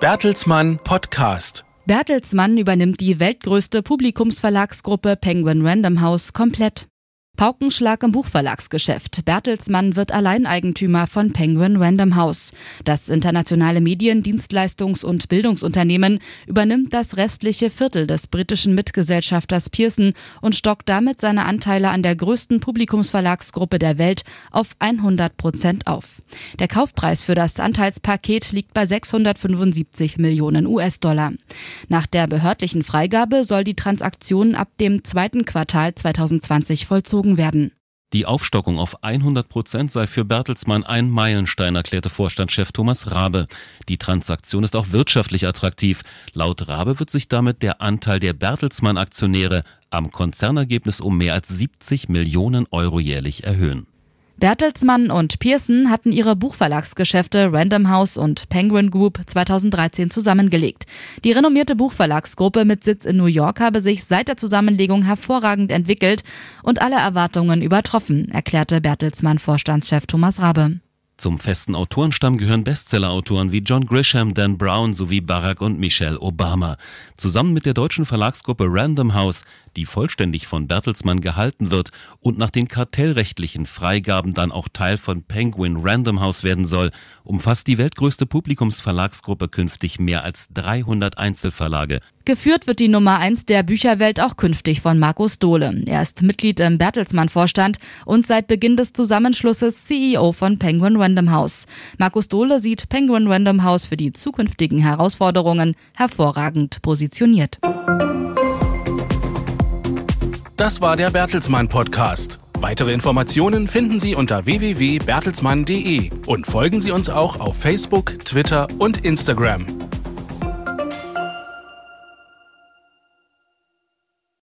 Bertelsmann Podcast. Bertelsmann übernimmt die weltgrößte Publikumsverlagsgruppe Penguin Random House komplett. Paukenschlag im Buchverlagsgeschäft. Bertelsmann wird Alleineigentümer von Penguin Random House. Das internationale Medien-, Dienstleistungs- und Bildungsunternehmen übernimmt das restliche Viertel des britischen Mitgesellschafters Pearson und stockt damit seine Anteile an der größten Publikumsverlagsgruppe der Welt auf 100 Prozent auf. Der Kaufpreis für das Anteilspaket liegt bei 675 Millionen US-Dollar. Nach der behördlichen Freigabe soll die Transaktion ab dem zweiten Quartal 2020 vollzogen bezogen werden. Die Aufstockung auf 100 Prozent sei für Bertelsmann ein Meilenstein, erklärte Vorstandschef Thomas Rabe. Die Transaktion ist auch wirtschaftlich attraktiv. Laut Rabe wird sich damit der Anteil der Bertelsmann-Aktionäre am Konzernergebnis um mehr als 70 Millionen Euro jährlich erhöhen. Bertelsmann und Pearson hatten ihre Buchverlagsgeschäfte Random House und Penguin Group 2013 zusammengelegt. Die renommierte Buchverlagsgruppe mit Sitz in New York habe sich seit der Zusammenlegung hervorragend entwickelt und alle Erwartungen übertroffen, erklärte Bertelsmann Vorstandschef Thomas Rabe. Zum festen Autorenstamm gehören Bestsellerautoren wie John Grisham, Dan Brown sowie Barack und Michelle Obama. Zusammen mit der deutschen Verlagsgruppe Random House, die vollständig von Bertelsmann gehalten wird und nach den kartellrechtlichen Freigaben dann auch Teil von Penguin Random House werden soll, umfasst die weltgrößte Publikumsverlagsgruppe künftig mehr als 300 Einzelverlage. Geführt wird die Nummer eins der Bücherwelt auch künftig von Markus Dohle. Er ist Mitglied im Bertelsmann-Vorstand und seit Beginn des Zusammenschlusses CEO von Penguin Random House. Markus Dohle sieht Penguin Random House für die zukünftigen Herausforderungen hervorragend positioniert. Das war der Bertelsmann Podcast. Weitere Informationen finden Sie unter www.bertelsmann.de und folgen Sie uns auch auf Facebook, Twitter und Instagram.